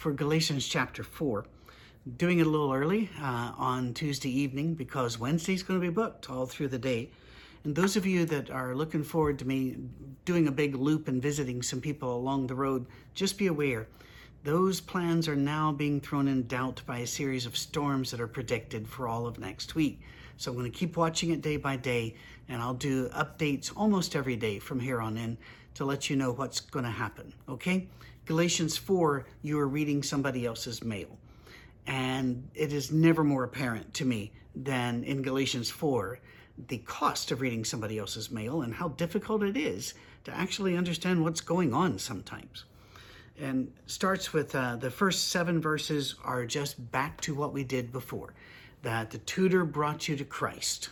for Galatians chapter 4. Doing it a little early uh, on Tuesday evening because Wednesday's going to be booked all through the day. And those of you that are looking forward to me doing a big loop and visiting some people along the road, just be aware those plans are now being thrown in doubt by a series of storms that are predicted for all of next week. So I'm going to keep watching it day by day, and I'll do updates almost every day from here on in to let you know what's going to happen. Okay? Galatians 4, you are reading somebody else's mail. And it is never more apparent to me than in Galatians 4 the cost of reading somebody else's mail and how difficult it is to actually understand what's going on sometimes. And starts with uh, the first seven verses are just back to what we did before that the tutor brought you to Christ.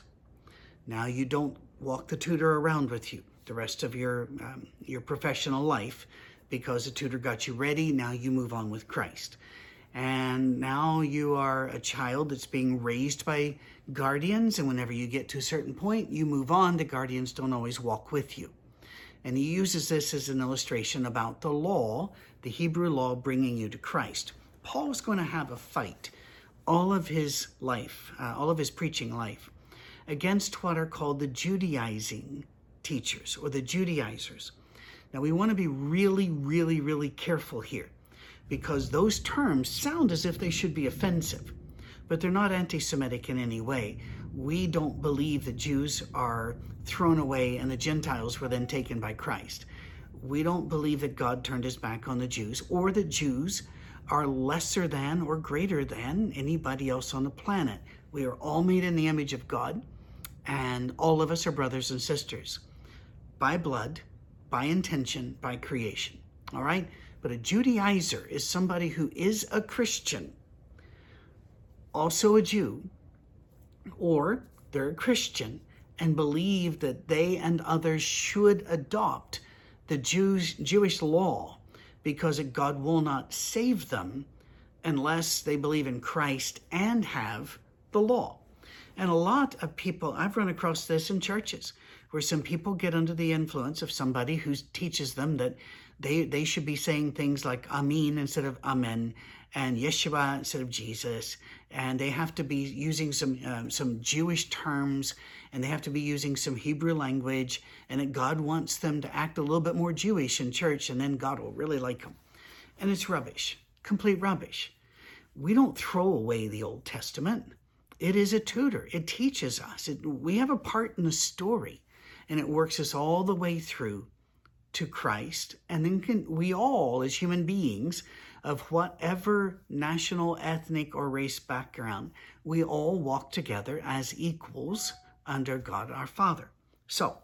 Now you don't walk the tutor around with you the rest of your um, your professional life because the tutor got you ready. Now you move on with Christ. And now you are a child that's being raised by guardians. And whenever you get to a certain point, you move on. The guardians don't always walk with you. And he uses this as an illustration about the law, the Hebrew law bringing you to Christ. Paul is going to have a fight all of his life, uh, all of his preaching life, against what are called the Judaizing teachers or the Judaizers. Now, we want to be really, really, really careful here because those terms sound as if they should be offensive, but they're not anti Semitic in any way. We don't believe that Jews are thrown away and the Gentiles were then taken by Christ. We don't believe that God turned his back on the Jews or that Jews are lesser than or greater than anybody else on the planet. We are all made in the image of God, and all of us are brothers and sisters by blood, by intention, by creation. All right? But a Judaizer is somebody who is a Christian, also a Jew, or they're a Christian and believe that they and others should adopt the Jews, Jewish law because God will not save them unless they believe in Christ and have the law. And a lot of people, I've run across this in churches where some people get under the influence of somebody who teaches them that they, they should be saying things like Amen instead of Amen and Yeshua instead of Jesus. And they have to be using some, um, some Jewish terms and they have to be using some Hebrew language. And that God wants them to act a little bit more Jewish in church and then God will really like them. And it's rubbish, complete rubbish. We don't throw away the Old Testament. It is a tutor. It teaches us. It, we have a part in the story, and it works us all the way through to Christ, and then can, we all, as human beings, of whatever national, ethnic, or race background, we all walk together as equals under God our Father. So,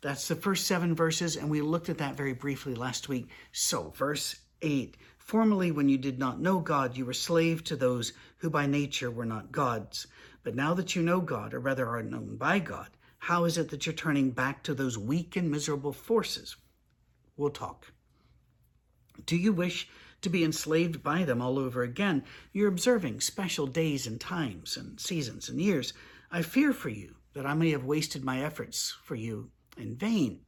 that's the first seven verses, and we looked at that very briefly last week. So, verse 8 Formerly, when you did not know God, you were slave to those who by nature were not gods. But now that you know God, or rather are known by God, how is it that you're turning back to those weak and miserable forces? We'll talk. Do you wish to be enslaved by them all over again? You're observing special days and times and seasons and years. I fear for you that I may have wasted my efforts for you in vain.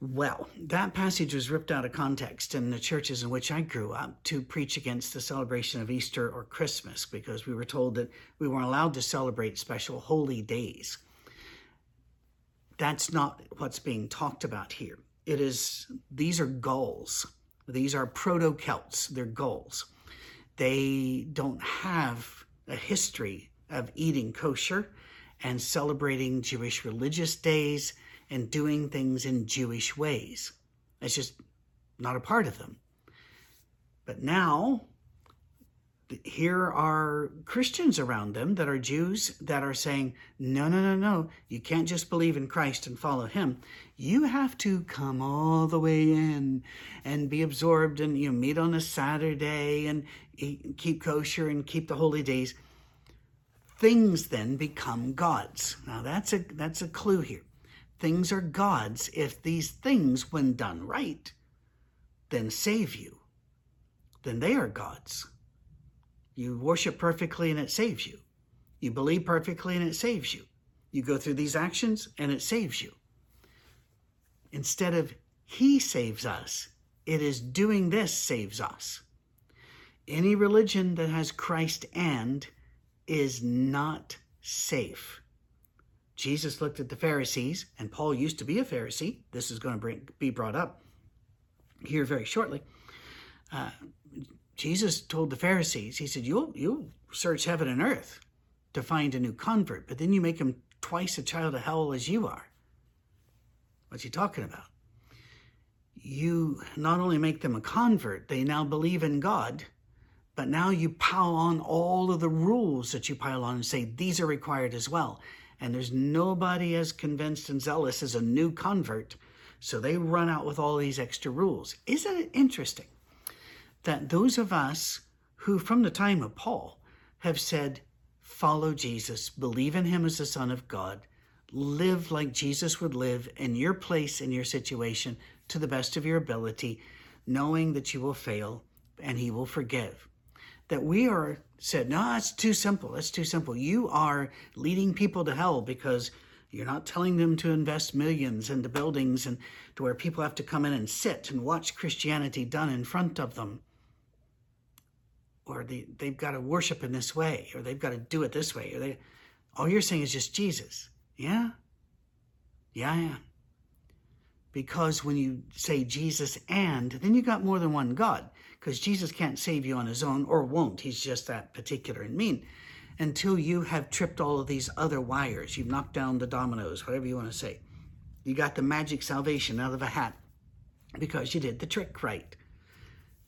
Well, that passage was ripped out of context in the churches in which I grew up to preach against the celebration of Easter or Christmas because we were told that we weren't allowed to celebrate special holy days. That's not what's being talked about here it is these are Gauls. These are proto Celts. They're Gauls. They don't have a history of eating kosher and celebrating Jewish religious days and doing things in Jewish ways. It's just not a part of them. But now here are Christians around them that are Jews that are saying, no, no, no, no, you can't just believe in Christ and follow him. You have to come all the way in and be absorbed and you know, meet on a Saturday and eat, keep kosher and keep the holy days. Things then become gods. Now that's a that's a clue here. Things are gods if these things, when done right, then save you. Then they are gods. You worship perfectly and it saves you. You believe perfectly and it saves you. You go through these actions and it saves you. Instead of He saves us, it is doing this saves us. any religion that has Christ and is not safe. Jesus looked at the Pharisees, and Paul used to be a Pharisee. This is going to bring, be brought up here very shortly. Uh, Jesus told the Pharisees, He said, you'll, you'll search heaven and earth to find a new convert, but then you make him twice a child of hell as you are. What's he talking about? You not only make them a convert, they now believe in God, but now you pile on all of the rules that you pile on and say these are required as well. And there's nobody as convinced and zealous as a new convert, so they run out with all these extra rules. Isn't it interesting that those of us who, from the time of Paul, have said, follow Jesus, believe in him as the Son of God, live like Jesus would live in your place, in your situation, to the best of your ability, knowing that you will fail and he will forgive. That we are said, no, that's too simple. That's too simple. You are leading people to hell because you're not telling them to invest millions into buildings and to where people have to come in and sit and watch Christianity done in front of them or they, they've got to worship in this way, or they've got to do it this way, or they, all you're saying is just Jesus. Yeah? Yeah, I am. Because when you say Jesus and, then you got more than one God, because Jesus can't save you on his own or won't. He's just that particular and mean until you have tripped all of these other wires. You've knocked down the dominoes, whatever you want to say. You got the magic salvation out of a hat because you did the trick right.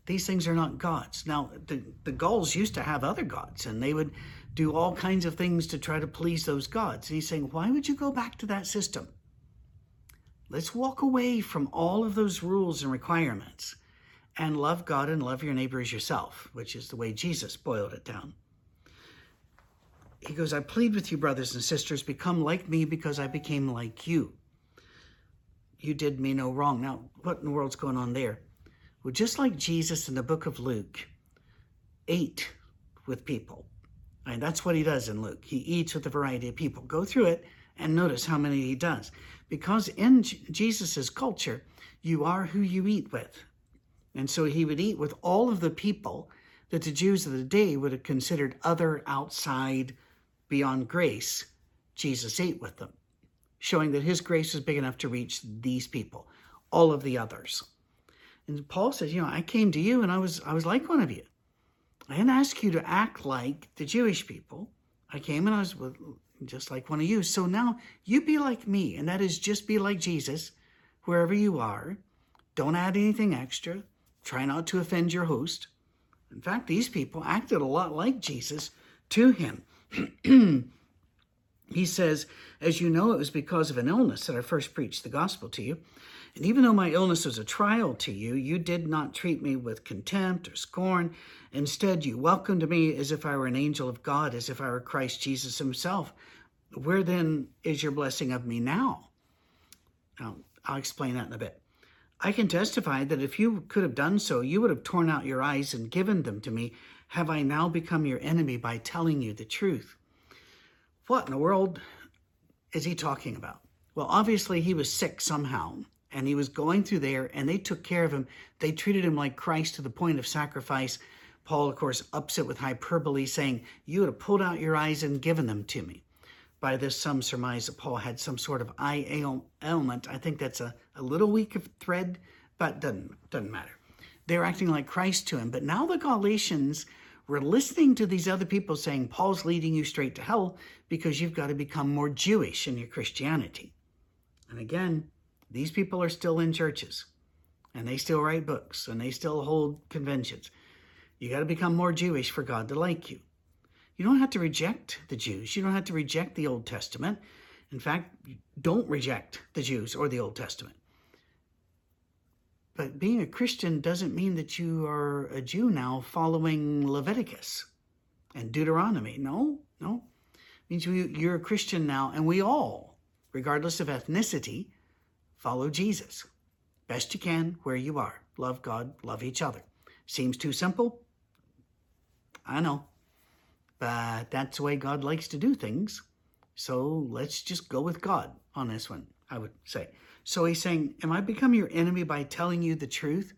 These things are not gods. Now, the, the Gauls used to have other gods, and they would do all kinds of things to try to please those gods. And he's saying, why would you go back to that system? Let's walk away from all of those rules and requirements and love God and love your neighbor as yourself, which is the way Jesus boiled it down. He goes, I plead with you, brothers and sisters, become like me because I became like you. You did me no wrong. Now, what in the world's going on there? Well, just like Jesus in the book of Luke ate with people, and that's what he does in Luke. He eats with a variety of people. Go through it and notice how many he does. Because in Jesus's culture, you are who you eat with. And so he would eat with all of the people that the Jews of the day would have considered other outside beyond grace. Jesus ate with them, showing that his grace was big enough to reach these people, all of the others. And Paul says, you know, I came to you and I was I was like one of you. I didn't ask you to act like the Jewish people. I came and I was just like one of you. So now you be like me, and that is just be like Jesus wherever you are. Don't add anything extra. Try not to offend your host. In fact, these people acted a lot like Jesus to him. he says, As you know, it was because of an illness that I first preached the gospel to you. And even though my illness was a trial to you, you did not treat me with contempt or scorn. Instead, you welcomed me as if I were an angel of God, as if I were Christ Jesus himself. Where then is your blessing of me now? Now, I'll explain that in a bit. I can testify that if you could have done so, you would have torn out your eyes and given them to me. Have I now become your enemy by telling you the truth? What in the world is he talking about? Well, obviously, he was sick somehow and he was going through there and they took care of him. They treated him like Christ to the point of sacrifice. Paul, of course, ups it with hyperbole, saying, You would have pulled out your eyes and given them to me. By this, some surmise that Paul had some sort of eye ailment. I think that's a, a little weak of thread, but doesn't, doesn't matter. They're acting like Christ to him. But now the Galatians were listening to these other people saying, Paul's leading you straight to hell because you've got to become more Jewish in your Christianity. And again, these people are still in churches and they still write books and they still hold conventions. You got to become more Jewish for God to like you. You don't have to reject the Jews. You don't have to reject the Old Testament. In fact, don't reject the Jews or the Old Testament. But being a Christian doesn't mean that you are a Jew now following Leviticus and Deuteronomy. No, no. It means you're a Christian now, and we all, regardless of ethnicity, Follow Jesus. Best you can where you are. Love God, love each other. Seems too simple? I know. But that's the way God likes to do things. So let's just go with God on this one, I would say. So he's saying, Am I become your enemy by telling you the truth?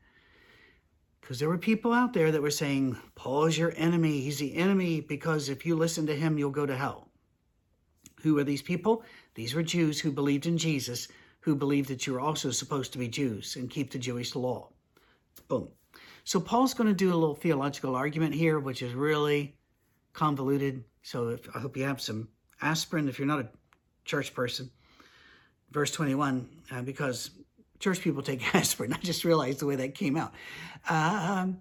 Because there were people out there that were saying, Paul is your enemy. He's the enemy because if you listen to him, you'll go to hell. Who are these people? These were Jews who believed in Jesus, who believed that you were also supposed to be Jews and keep the Jewish law. Boom. So Paul's going to do a little theological argument here, which is really convoluted. So if, I hope you have some aspirin if you're not a church person. Verse 21, uh, because church people take aspirin. I just realized the way that came out. Um,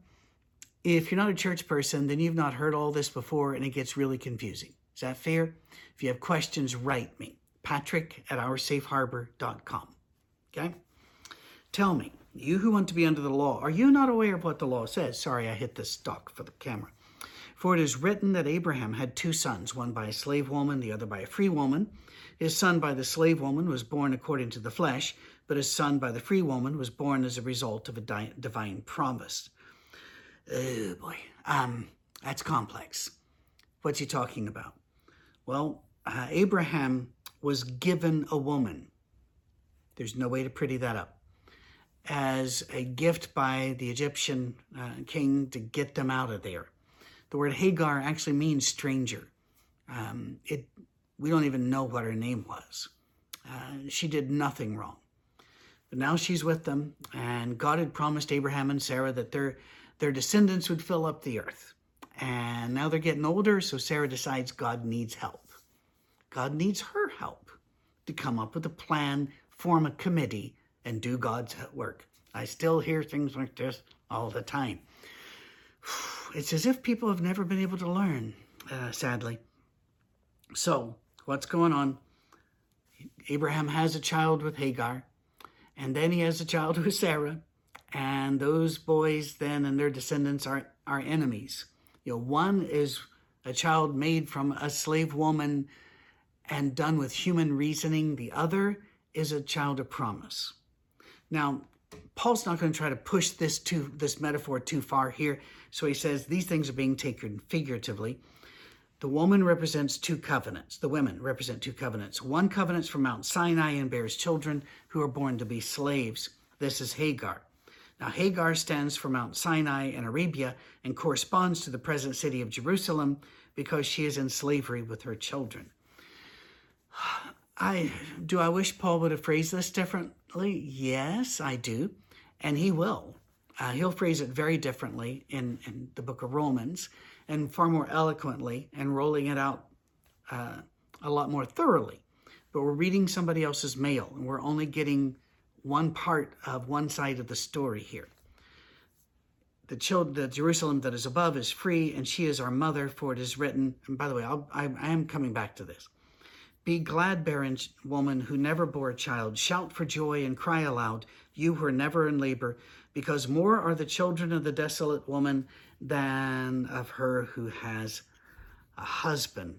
if you're not a church person, then you've not heard all this before and it gets really confusing. Is that fair? If you have questions, write me. Patrick at oursafeharbor.com. Okay? Tell me, you who want to be under the law, are you not aware of what the law says? Sorry, I hit the stock for the camera. For it is written that Abraham had two sons, one by a slave woman, the other by a free woman. His son by the slave woman was born according to the flesh, but his son by the free woman was born as a result of a di- divine promise. Oh boy, um, that's complex. What's he talking about? Well, uh, Abraham was given a woman. There's no way to pretty that up. As a gift by the Egyptian uh, king to get them out of there. The word Hagar actually means stranger. Um, it, we don't even know what her name was. Uh, she did nothing wrong. But now she's with them, and God had promised Abraham and Sarah that their, their descendants would fill up the earth. And now they're getting older, so Sarah decides God needs help. God needs her help to come up with a plan, form a committee, and do God's work. I still hear things like this all the time. It's as if people have never been able to learn, uh, sadly. So, what's going on? Abraham has a child with Hagar, and then he has a child with Sarah, and those boys then and their descendants are, are enemies. You know, one is a child made from a slave woman and done with human reasoning. The other is a child of promise. Now, Paul's not going to try to push this to this metaphor too far here. So he says these things are being taken figuratively. The woman represents two covenants. The women represent two covenants. One covenant's from Mount Sinai and bears children who are born to be slaves. This is Hagar. Now, Hagar stands for Mount Sinai in Arabia and corresponds to the present city of Jerusalem because she is in slavery with her children. I do I wish Paul would have phrased this differently? Yes, I do. And he will. Uh, he'll phrase it very differently in, in the book of Romans and far more eloquently and rolling it out uh, a lot more thoroughly. But we're reading somebody else's mail and we're only getting one part of one side of the story here. The, child, the Jerusalem that is above is free, and she is our mother, for it is written. And by the way, I'll, I, I am coming back to this. Be glad, barren woman who never bore a child. Shout for joy and cry aloud, you who are never in labor, because more are the children of the desolate woman than of her who has a husband.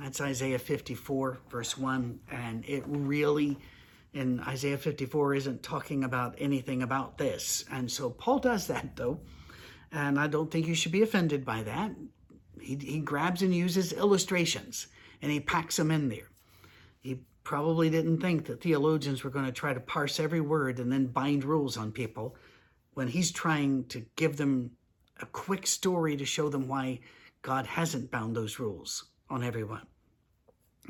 That's Isaiah 54, verse 1. And it really, in Isaiah 54, isn't talking about anything about this. And so Paul does that, though. And I don't think you should be offended by that. He, he grabs and uses illustrations and he packs them in there. He probably didn't think that theologians were going to try to parse every word and then bind rules on people when he's trying to give them a quick story to show them why God hasn't bound those rules on everyone.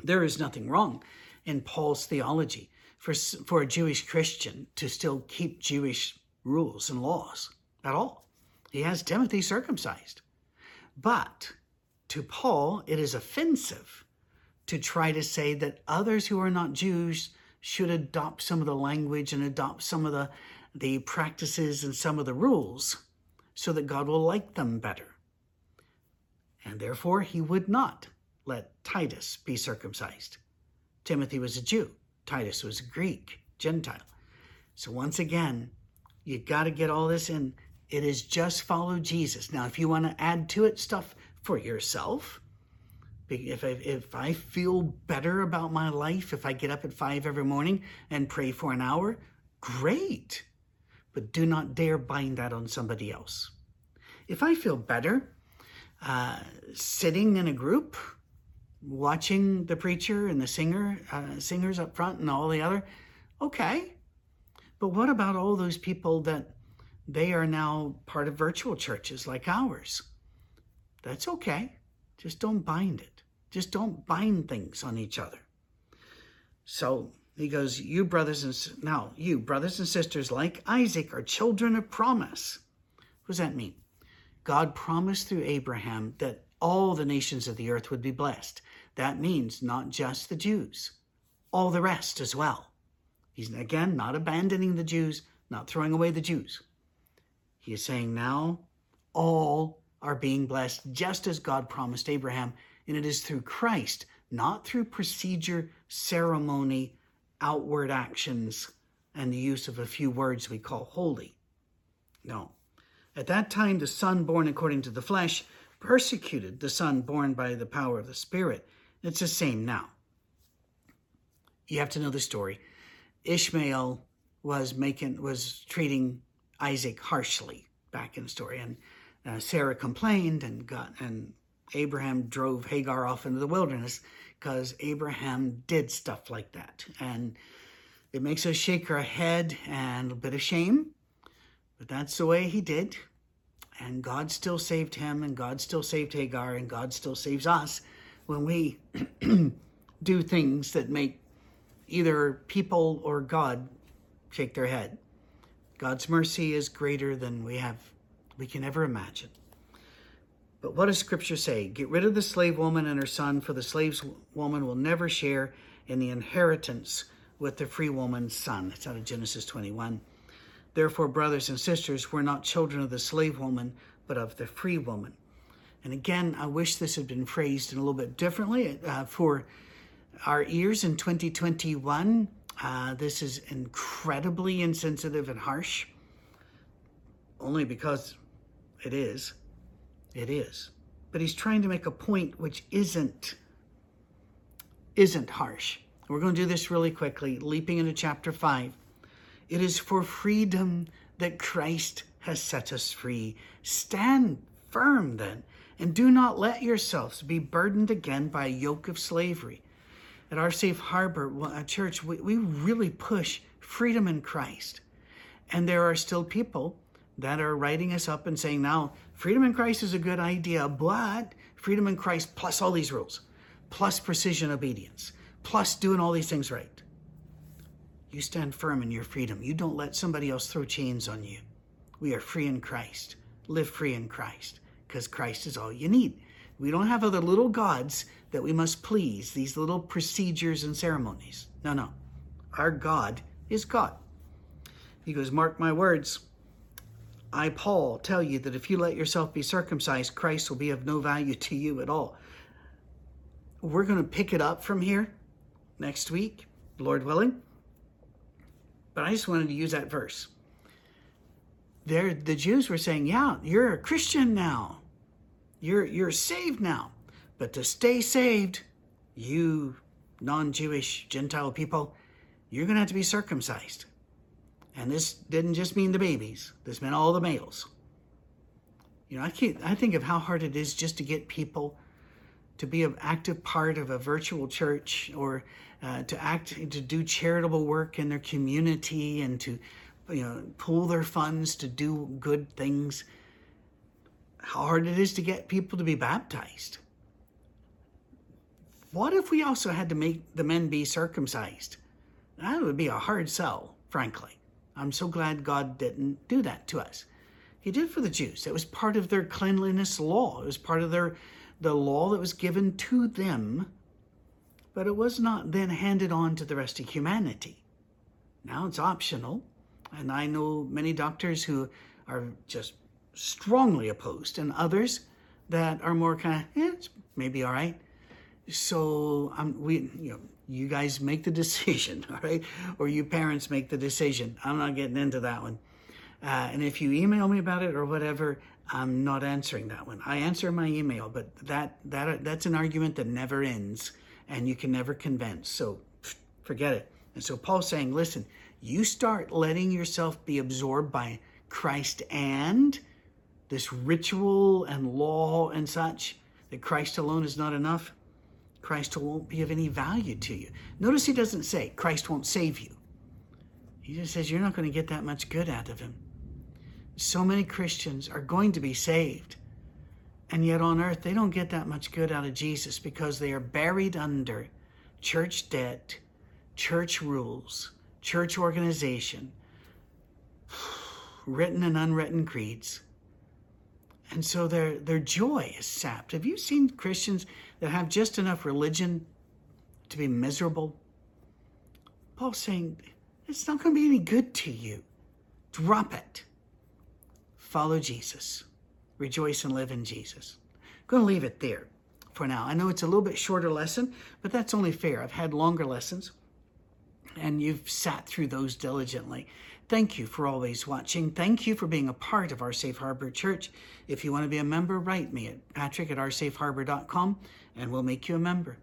There is nothing wrong in Paul's theology for, for a Jewish Christian to still keep Jewish rules and laws at all. He has Timothy circumcised. But to Paul, it is offensive to try to say that others who are not Jews should adopt some of the language and adopt some of the, the practices and some of the rules so that God will like them better. And therefore, he would not let Titus be circumcised. Timothy was a Jew, Titus was a Greek, Gentile. So once again, you got to get all this in. It is just follow Jesus. Now, if you want to add to it stuff for yourself, if I, if I feel better about my life, if I get up at five every morning and pray for an hour, great. But do not dare bind that on somebody else. If I feel better uh, sitting in a group, watching the preacher and the singer, uh, singers up front and all the other, okay. But what about all those people that they are now part of virtual churches like ours. That's okay. Just don't bind it. Just don't bind things on each other. So he goes, You brothers and now, you brothers and sisters like Isaac are children of promise. What does that mean? God promised through Abraham that all the nations of the earth would be blessed. That means not just the Jews, all the rest as well. He's again not abandoning the Jews, not throwing away the Jews. He is saying now all are being blessed just as God promised Abraham, and it is through Christ, not through procedure, ceremony, outward actions, and the use of a few words we call holy. No. At that time, the son born according to the flesh persecuted the son born by the power of the Spirit. It's the same now. You have to know the story. Ishmael was making was treating Isaac harshly back in the story, and uh, Sarah complained, and got and Abraham drove Hagar off into the wilderness because Abraham did stuff like that, and it makes us shake our head and a bit of shame, but that's the way he did, and God still saved him, and God still saved Hagar, and God still saves us when we do things that make either people or God shake their head. God's mercy is greater than we have we can ever imagine. But what does scripture say? Get rid of the slave woman and her son, for the slave woman will never share in the inheritance with the free woman's son. That's out of Genesis 21. Therefore, brothers and sisters, we're not children of the slave woman, but of the free woman. And again, I wish this had been phrased in a little bit differently. Uh, for our ears in 2021, uh, this is incredibly insensitive and harsh, only because it is. It is. But he's trying to make a point which isn't isn't harsh. We're going to do this really quickly, leaping into chapter 5. It is for freedom that Christ has set us free. Stand firm then, and do not let yourselves be burdened again by a yoke of slavery at our Safe Harbor uh, church, we, we really push freedom in Christ. And there are still people that are writing us up and saying, now, freedom in Christ is a good idea, but freedom in Christ plus all these rules, plus precision obedience, plus doing all these things right. You stand firm in your freedom. You don't let somebody else throw chains on you. We are free in Christ. Live free in Christ because Christ is all you need. We don't have other little gods that we must please, these little procedures and ceremonies. No, no. Our God is God. He goes, Mark my words. I, Paul, tell you that if you let yourself be circumcised, Christ will be of no value to you at all. We're going to pick it up from here next week, Lord willing. But I just wanted to use that verse. There, the Jews were saying, Yeah, you're a Christian now. You're, you're saved now. But to stay saved, you non Jewish Gentile people, you're going to have to be circumcised. And this didn't just mean the babies, this meant all the males. You know, I, can't, I think of how hard it is just to get people to be an active part of a virtual church or uh, to act to do charitable work in their community and to you know pool their funds to do good things how hard it is to get people to be baptized. What if we also had to make the men be circumcised? That would be a hard sell, frankly. I'm so glad God didn't do that to us. He did for the Jews. It was part of their cleanliness law. It was part of their the law that was given to them, but it was not then handed on to the rest of humanity. Now it's optional, and I know many doctors who are just strongly opposed, and others that are more kind of, eh, maybe all right. So um, we, you know, you guys make the decision, all right, or you parents make the decision. I'm not getting into that one. Uh, and if you email me about it or whatever, I'm not answering that one. I answer my email, but that that that's an argument that never ends, and you can never convince. So forget it. And so Paul's saying, listen, you start letting yourself be absorbed by Christ and this ritual and law and such, that Christ alone is not enough, Christ won't be of any value to you. Notice he doesn't say Christ won't save you. He just says you're not going to get that much good out of him. So many Christians are going to be saved. And yet on earth, they don't get that much good out of Jesus because they are buried under church debt, church rules, church organization, written and unwritten creeds. And so their, their joy is sapped. Have you seen Christians that have just enough religion to be miserable? Paul's saying, it's not going to be any good to you. Drop it. Follow Jesus. Rejoice and live in Jesus. I'm going to leave it there for now. I know it's a little bit shorter lesson, but that's only fair. I've had longer lessons, and you've sat through those diligently. Thank you for always watching. Thank you for being a part of our Safe Harbor Church. If you want to be a member, write me at patrick at oursafeharbor.com and we'll make you a member.